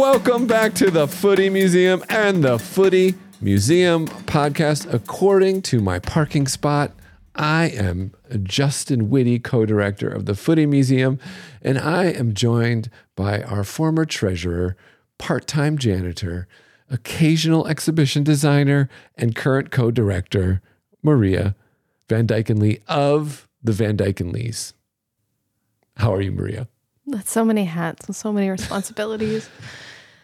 Welcome back to the Footy Museum and the Footy Museum podcast. According to my parking spot, I am Justin Whitty, co director of the Footy Museum, and I am joined by our former treasurer, part time janitor, occasional exhibition designer, and current co director, Maria Van Dyken Lee of the Van Dyken Lees. How are you, Maria? That's so many hats and so many responsibilities.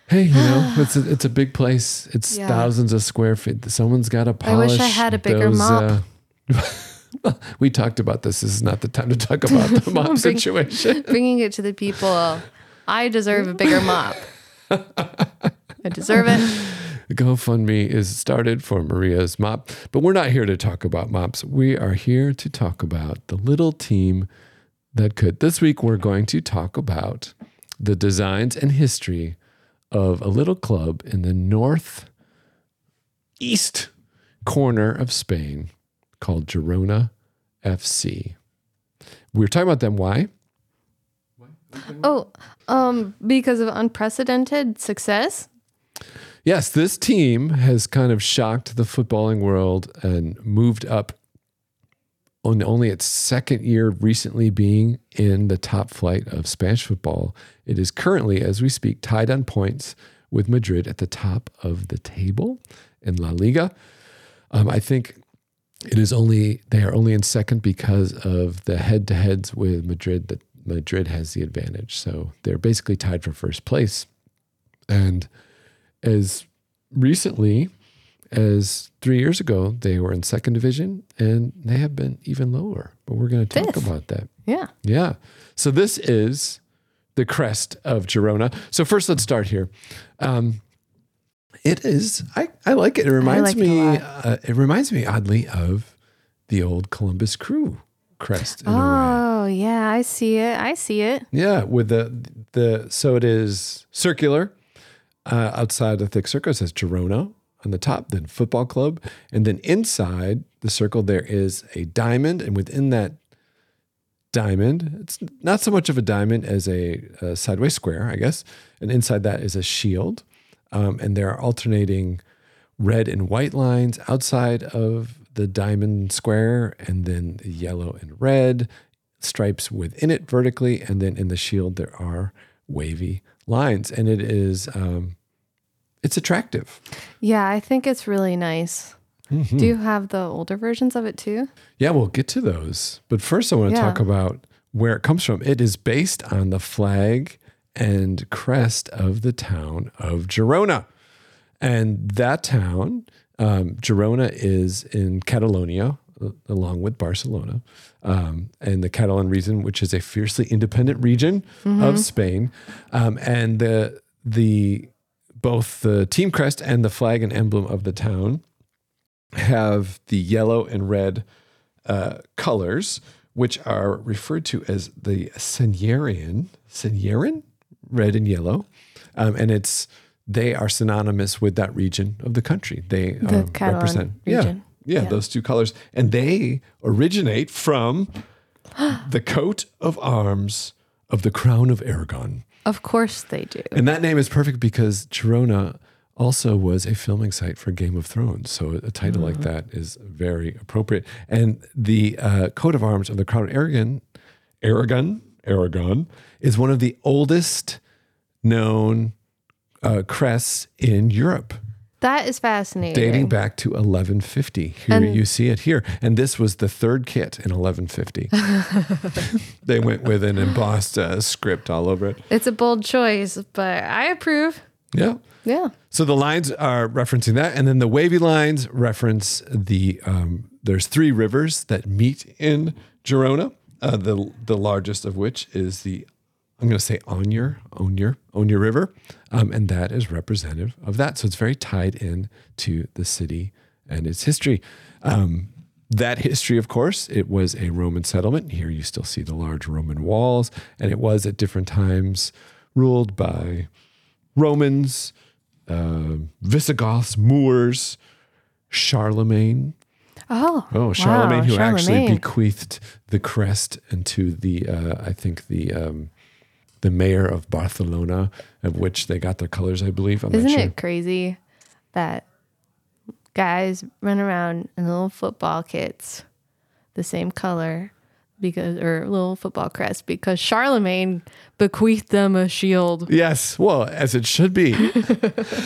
Hey, you know, it's a, it's a big place. It's Yeah. thousands of square feet. Someone's got to polish. I polish. wish I had a bigger mop. uh, we talked about this. This is not the time to talk about the mop situation. Bringing it to the people. I deserve a bigger mop. I deserve it. GoFundMe is started for Maria's mop, but we're not here to talk about mops. We are here to talk about the little team that could. This week, we're going to talk about the designs and history of a little club in the north east corner of Spain called Girona FC. We were talking about them. Why? Oh, um, because of unprecedented success. Yes, this team has kind of shocked the footballing world and moved up on only its second year recently being in the top flight of Spanish football. It is currently, as we speak, tied on points with Madrid at the top of the table in La Liga. Um, I think it is only they are only in second because of the head-to-heads with Madrid that Madrid has the advantage. So they're basically tied for first place. And as recently as three years ago, they were in second division and they have been even lower. But we're going to talk Fifth. about that. Yeah. Yeah. So this is the crest of Girona. So first, let's start here. Um, it is. I, I like it. It reminds like me. lot. uh, it reminds me oddly of the old Columbus Crew crest. In a way. Oh, yeah. I see it. I see it. Yeah, with the the so it is circular. Uh, outside the thick circle it says Girona on the top, then football club, and then inside the circle there is a diamond, and within that diamond, it's not so much of a diamond as a, a sideways square, I guess, and inside that is a shield, um, and there are alternating red and white lines outside of the diamond square, and then yellow and red stripes within it vertically, and then in the shield there are wavy lines, and it is um, it's attractive. Yeah, I think it's really nice. Mm-hmm. Do you have the older versions of it too? Yeah, we'll get to those, but first I want to Yeah. talk about where it comes from. It is based on the flag and crest of the town of Girona, and that town, um, Girona, is in Catalonia. uh, Along with Barcelona, um, and the Catalan region, which is a fiercely independent region of Spain, um, and the the both the team crest and the flag and emblem of the town have the yellow and red uh, colors, which are referred to as the Seniorian, Seniorian, red and yellow, um, and it's they are synonymous with that region of the country. They The um, represent, region. Yeah, yeah, Yeah. those two colors, and they originate from the coat of arms of the crown of Aragon. Of course they do. And that name is perfect because Girona also was a filming site for Game of Thrones. So a title like that is very appropriate. And the uh, coat of arms of the Crown of Aragon, Aragon, Aragon, is one of the oldest known uh, crests in Europe, That is fascinating. dating back to 1150. Here And- you see it here. And this was the third kit in 1150. they went with an embossed uh, script all over it. It's a bold choice, but I approve. Yeah. Yeah. So the lines are referencing that, and then the wavy lines reference the. Um, there's three rivers that meet in Girona. Uh, the the largest of which is the I'm going to say Onyar, Onyar, Onyar River, um, and that is representative of that. So it's very tied in to the city and its history. Um, that history, of course, it was a Roman settlement. Here you still see the large Roman walls, and it was at different times ruled by Romans, uh, Visigoths, Moors, Charlemagne. Oh. Oh, Charlemagne, wow, who actually bequeathed the crest into the, uh, I think the um, the mayor of Barcelona, of which they got their colors, I believe. I'm Isn't not sure. it crazy that guys run around in little football kits, the same color, because or little football crest, because Charlemagne bequeathed them a shield. Yes, well, as it should be.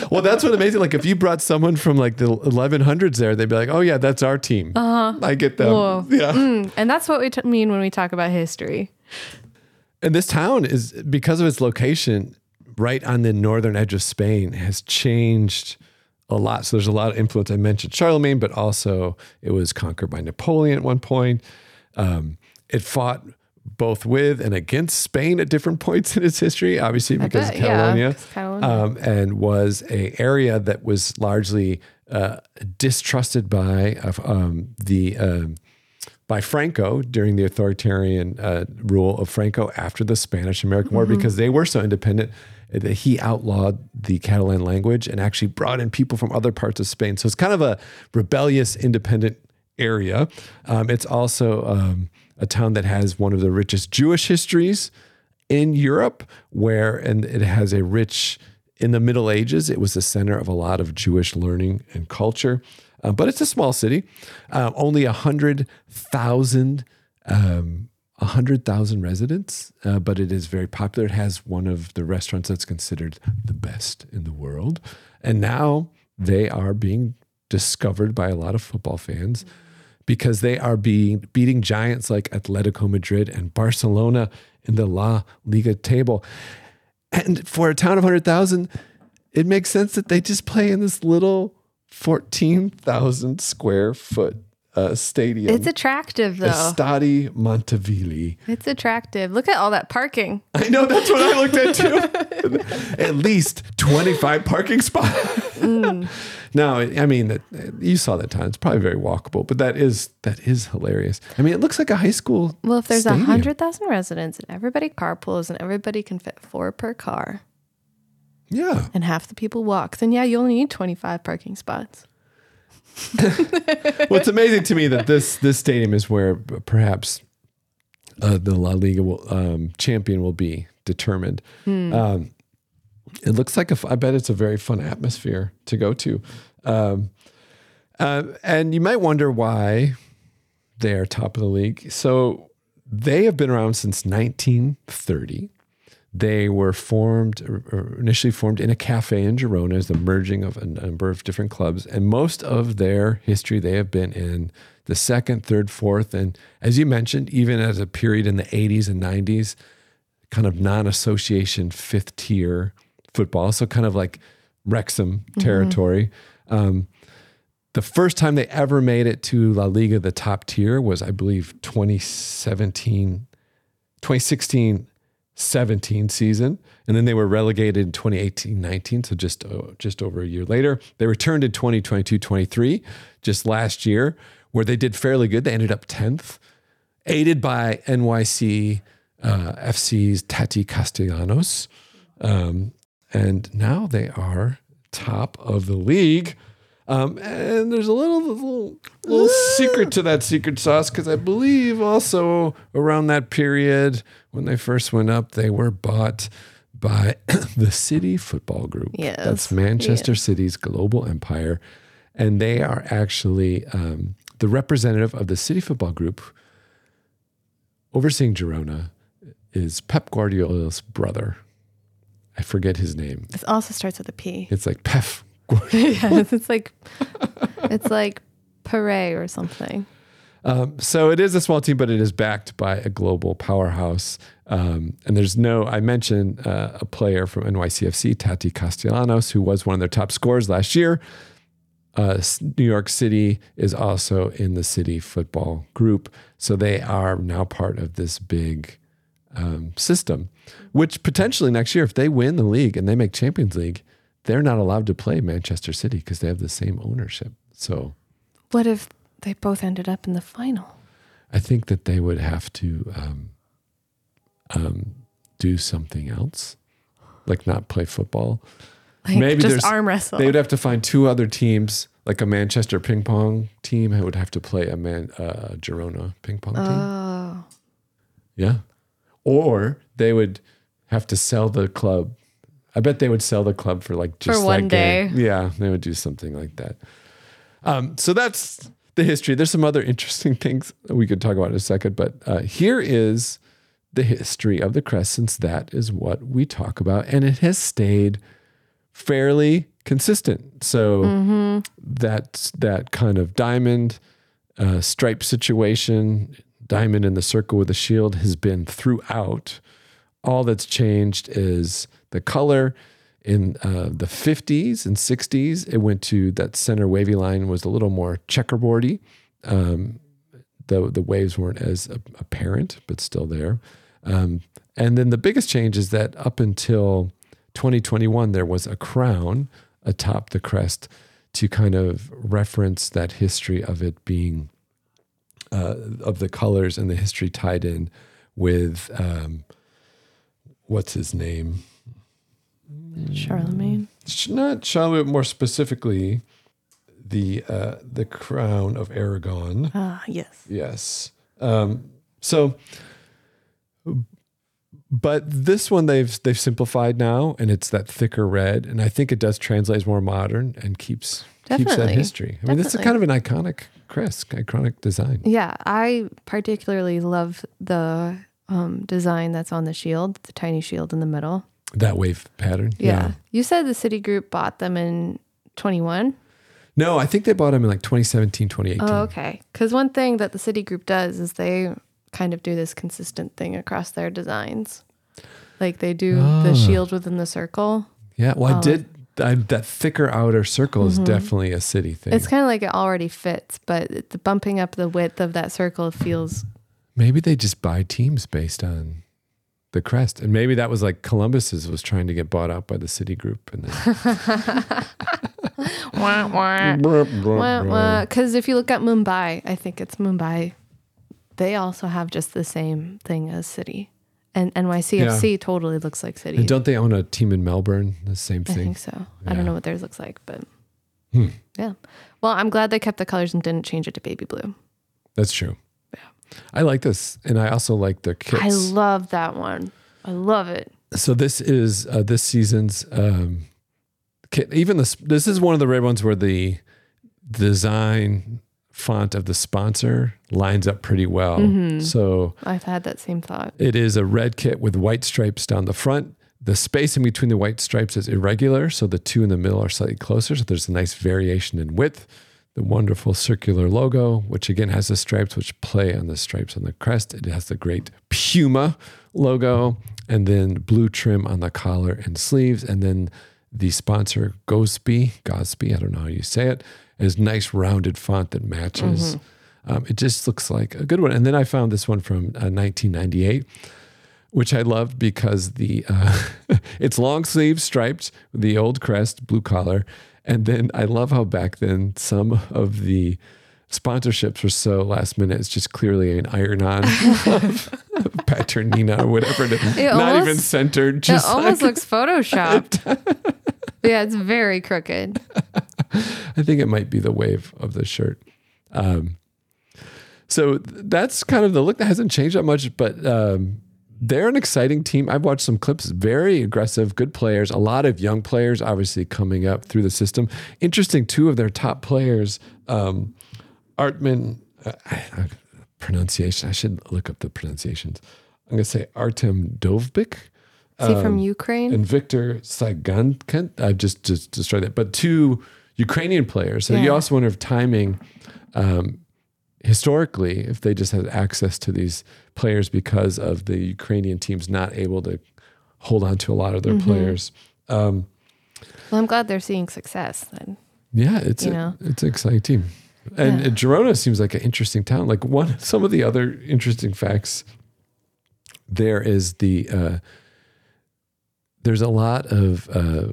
well, that's what amazing. Like if you brought someone from like the 1100s there, they'd be like, "Oh yeah, that's our team." Uh-huh. I get them. Whoa. Yeah. Mm, and that's what we t- mean when we talk about history. And this town is because of its location right on the northern edge of Spain has changed a lot. So there's a lot of influence. I mentioned Charlemagne, but also it was conquered by Napoleon at one point. Um, it fought both with and against Spain at different points in its history, obviously because bet, of yeah, Catalonia. Um, and was a area that was largely uh, distrusted by uh, um, the um, by Franco during the authoritarian uh, rule of Franco after the Spanish American War because they were so independent that he outlawed the Catalan language and actually brought in people from other parts of Spain. So it's kind of a rebellious, independent area. Um, it's also um, a town that has one of the richest Jewish histories in Europe, where and it has a rich in the Middle Ages. It was the center of a lot of Jewish learning and culture, uh, but it's a small city. Um, only a hundred thousand. Um, a hundred thousand residents, uh, but it is very popular. It has one of the restaurants that's considered the best in the world, and now they are being discovered by a lot of football fans because they are being beating giants like Atletico Madrid and Barcelona in the La Liga table. And for a town of 100,000, it makes sense that they just play in this little 14,000 square foot uh, stadium. It's attractive though. Estadi Montilivi. It's attractive. Look at all that parking. I know that's what I looked at too. at least 25 parking spots. no, I mean you saw that time. It's probably very walkable, but that is that is hilarious. I mean, it looks like a high school. Well, if there's a stadium. hundred thousand residents and everybody carpools and everybody can fit four per car Yeah. and half the people walk, then yeah, you only need twenty five parking spots. well, it's amazing to me that this this stadium is where perhaps uh, the La Liga will, um, champion will be determined. Um, it looks like a I bet it's a very fun atmosphere to go to, um, uh, and you might wonder why they are top of the league. So they have been around since 1930. They were formed, or initially formed in a cafe in Girona as the merging of a number of different clubs. And most of their history, they have been in the second, third, fourth. And as you mentioned, even as a period in the 80s and 90s, kind of non association fifth tier football. So kind of like Wrexham territory. Um, the first time they ever made it to La Liga, the top tier, was, I believe, 2017, 2016 17 season. And then they were relegated in 2018 19. So just, uh, just over a year later. They returned in 2022 23, just last year, where they did fairly good. They ended up 10th, aided by NYC uh, FC's Taty Castellanos. Um, and now they are top of the league. Um, and there's a little little, little secret to that secret sauce because I believe also around that period when they first went up, they were bought by the City Football Group. Yes. That's Manchester City's global empire. And they are actually um, the representative of the City Football Group overseeing Girona is Pep Guardiola's brother. I forget his name. It also starts with a P. It's like Pef. yes, it's like it's like Pare or something. Um, so it is a small team, but it is backed by a global powerhouse. Um, and there's no, I mentioned uh, a player from NYCFC, Taty Castellanos, who was one of their top scorers last year. Uh, New York City is also in the City football group. So they are now part of this big um, system, which potentially next year, if they win the league and they make Champions League, they're not allowed to play Manchester City because they have the same ownership. So What if they both ended up in the final? I think that they would have to um, um, do something else, like not play football. Like Maybe just there's- arm wrestle. They would have to find two other teams, like a Manchester ping pong team, who would have to play a man uh, Girona ping pong team. oh, Yeah, or they would have to sell the club. I bet they would sell the club for like just one that game. day. Yeah, they would do something like that. Um, so that's the history. There's some other interesting things we could talk about in a second, but uh, here is the history of the crest, since that is what we talk about, and it has stayed fairly consistent. So that that kind of diamond uh, stripe situation, diamond in the circle with a shield, has been throughout. All that's changed is the color. In uh, the 50s and 60s, it went to that center wavy line was a little more checkerboardy. Um, the the waves weren't as apparent, but still there. Um, and then the biggest change is that up until 2021, there was a crown atop the crest to kind of reference that history of it being uh, of the colors and the history tied in with um, what's his name? Charlemagne. Not Charlemagne, more specifically, the uh, the crown of Aragon. Ah, yes. Yes. Um, so, but this one they've they've simplified now, and it's that thicker red, and I think it does translate as more modern and keeps keeps that history. I mean, this is kind of an iconic crest, iconic design. Yeah, I particularly love the um, design that's on the shield, the tiny shield in the middle. That wave pattern. Yeah. You said the city group bought them in 21. No, I think they bought them in like 2017, 2018. Oh, okay. Because one thing that the city group does is they kind of do this consistent thing across their designs. Like they do Ah. the shield within the circle. Yeah. Well, I Oh. did. I, that thicker outer circle is definitely a city thing. Mm-hmm. It's kind of like it already fits, but the bumping up the width of that circle feels. Maybe they just buy teams based on the crest, and maybe that was like Columbus's was trying to get bought out by the city group, and then. Because if you look at Mumbai, I think it's Mumbai. They also have just the same thing as city, and NYCFC totally looks like city. and don't they own a team in Melbourne? The same thing. I think so. I don't know what theirs looks like, but Hmm. yeah. Well, I'm glad they kept the colors and didn't change it to baby blue. That's true. I like this, and I also like the kits. I love that one. I love it. so this is uh, this season's um, kit. Even this this is one of the red ones where the design font of the sponsor lines up pretty well. Mm-hmm. So I've had that same thought. It is a red kit with white stripes down the front. The space in between the white stripes is irregular, so the two in the middle are slightly closer. So there's a nice variation in width. The wonderful circular logo, which again has the stripes which play on the stripes on the crest. It has the great Puma logo, and then blue trim on the collar and sleeves, and then the sponsor Gosby, Gosby, I don't know how you say it, is nice rounded font that matches. Um, it just looks like a good one. And then I found this one from uh, 1998 which I loved because the uh, it's long sleeve striped, the old crest, blue collar, and then I love how back then some of the sponsorships were so last minute. It's just clearly an iron on Paternina or whatever. It Not almost- even centered. Just it almost like- looks photoshopped. yeah, it's very crooked. I think it might be the wave of the shirt. Um, so that's kind of the look that hasn't changed that much, but um, they're an exciting team. I've watched some clips, very aggressive, good players, a lot of young players obviously coming up through the system. Interesting, two of their top players, um, Artman, uh, I- I- pronunciation, I should look up the pronunciations. I'm going to say Artem Dovbyk Is he Um, from Ukraine? and Victor Sagankin. I've just just destroyed that. But two Ukrainian players. So you also wonder if timing, um, historically, if they just had access to these players because of the Ukrainian teams not able to hold on to a lot of their players. Um, well, I'm glad they're seeing success then. yeah, it's You a, know? it's an exciting team. And Yeah. Girona seems like an interesting town. Like one, some of the other interesting facts there is the uh, there's a lot of uh,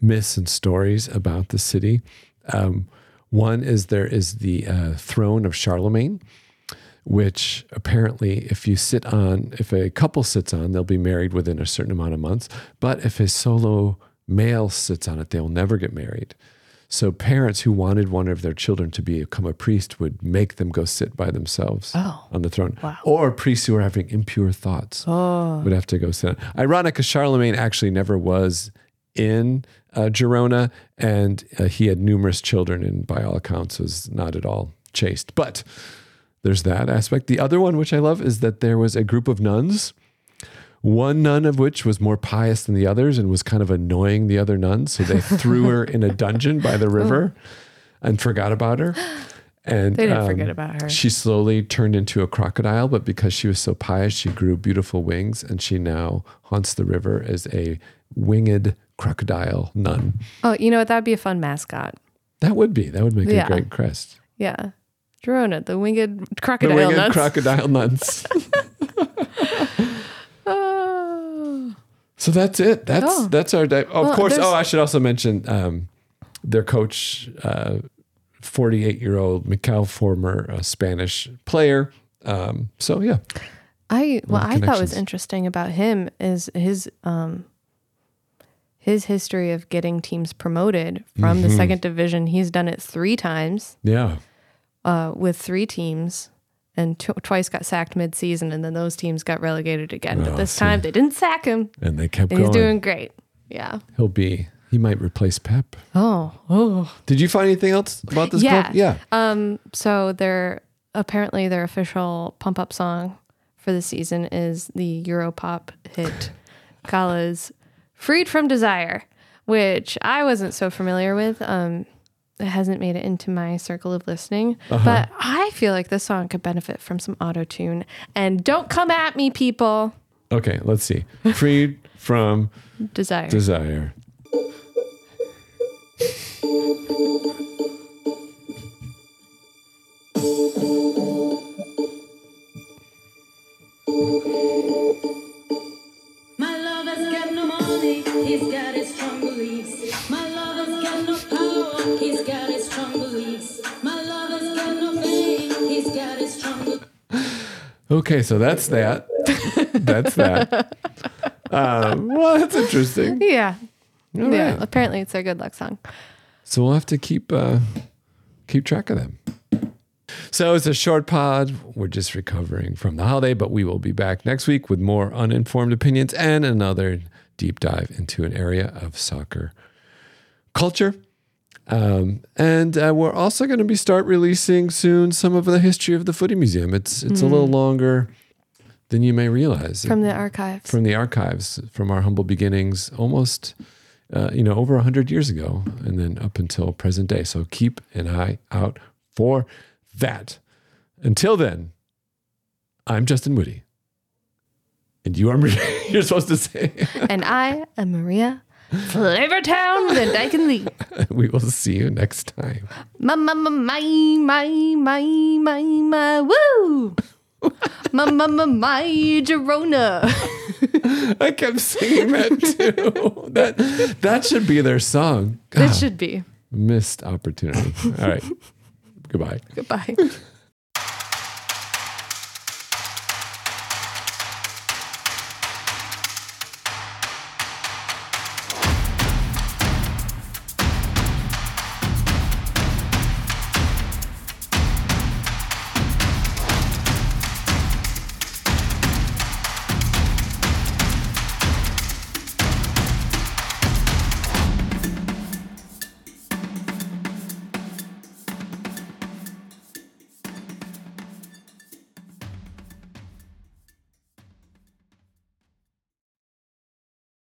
myths and stories about the city. Um, one is there is the uh, throne of Charlemagne, which apparently, if you sit on, if a couple sits on, they'll be married within a certain amount of months. But if a solo male sits on it, they'll never get married. So parents who wanted one of their children to become a priest would make them go sit by themselves Oh. on the throne. Wow. Or priests who were having impure thoughts Oh. would have to go sit. On. Ironic, because Charlemagne actually never was in uh, Girona, and uh, he had numerous children, and by all accounts was not at all chaste. But there's that aspect. The other one, which I love, is that there was a group of nuns. One nun of which was more pious than the others and was kind of annoying the other nuns. So they threw her in a dungeon by the river and forgot about her. And They didn't um, forget about her. She slowly turned into a crocodile, but because she was so pious, she grew beautiful wings and she now haunts the river as a winged crocodile nun. Oh, you know what? That'd be a fun mascot. That would be, that would make Yeah. a great crest. Yeah. Girona, the winged crocodile The crocodile winged nuts. crocodile nuns. So that's it. That's Oh. that's our day. Oh, of course. Oh, I should also mention um, their coach, forty-eight-year-old Mikel, former uh, Spanish player. Um, so yeah, I what I thought was interesting about him is his um his history of getting teams promoted from Mm-hmm. the second division. He's done it three times yeah. uh, with three teams, and tw- twice got sacked mid-season, and then those teams got relegated again. Oh, but this see. time they didn't sack him, And they kept and he's doing great. Yeah. He'll be. He might replace Pep. Oh. Oh. Did you find anything else about this Yeah. club? Yeah. Um. So their apparently their official pump up song for the season is the Europop hit Gala's "Freed from Desire," which I wasn't so familiar with. Um, it hasn't made it into my circle of listening, but I feel like this song could benefit from some auto tune. And don't come at me, people. Okay. Let's see. Freed from Desire. desire. he's got his strong beliefs. My lover's got no power, he's got his strong beliefs. My lover's got no fame, he's got his strong beliefs. Okay. So that's that. that's that. Um, well, that's interesting. yeah. All Yeah. right. Apparently, it's a good luck song. So we'll have to keep uh, keep track of them. So it's a short pod. We're just recovering from the holiday, but we will be back next week with more uninformed opinions and another deep dive into an area of soccer culture. Um, and uh, we're also going to be start releasing soon some of the history of the Footy Museum. It's it's a little longer than you may realize From the archives. from the archives from our humble beginnings almost uh, you know over 100 years ago and then up until present day so keep an eye out for that until then i'm justin woody and you are Maria. you're supposed to say and I am Maria Flavortown Van Dyke and Lee. we will see you next time My, my, my, my, my, my, my, my, woo! my, my, my, my, Girona. i kept singing that too that that should be their song It God, should be. missed opportunity all right goodbye Goodbye.